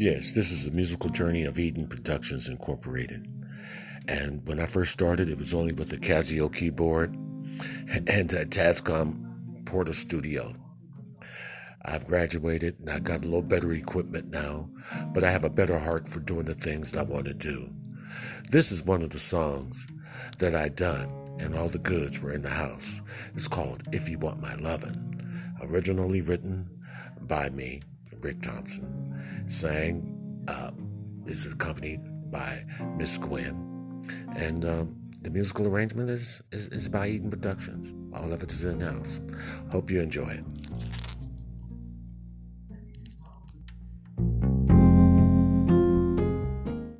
Yes, this is the musical journey of Eden Productions Incorporated. And when I first started, it was only with a Casio keyboard and a Tascam Porta Studio. I've graduated and I got a little better equipment now, but I have a better heart for doing the things that I want to do. This is one of the songs that I done, and all the goods were in the house. It's called If You Want My Lovin', originally written by me, Rick Thompson, sang, uh, is accompanied by Miss Gwen, and um, the musical arrangement is, is, is by Eden Productions. All of it is in house. Hope you enjoy it.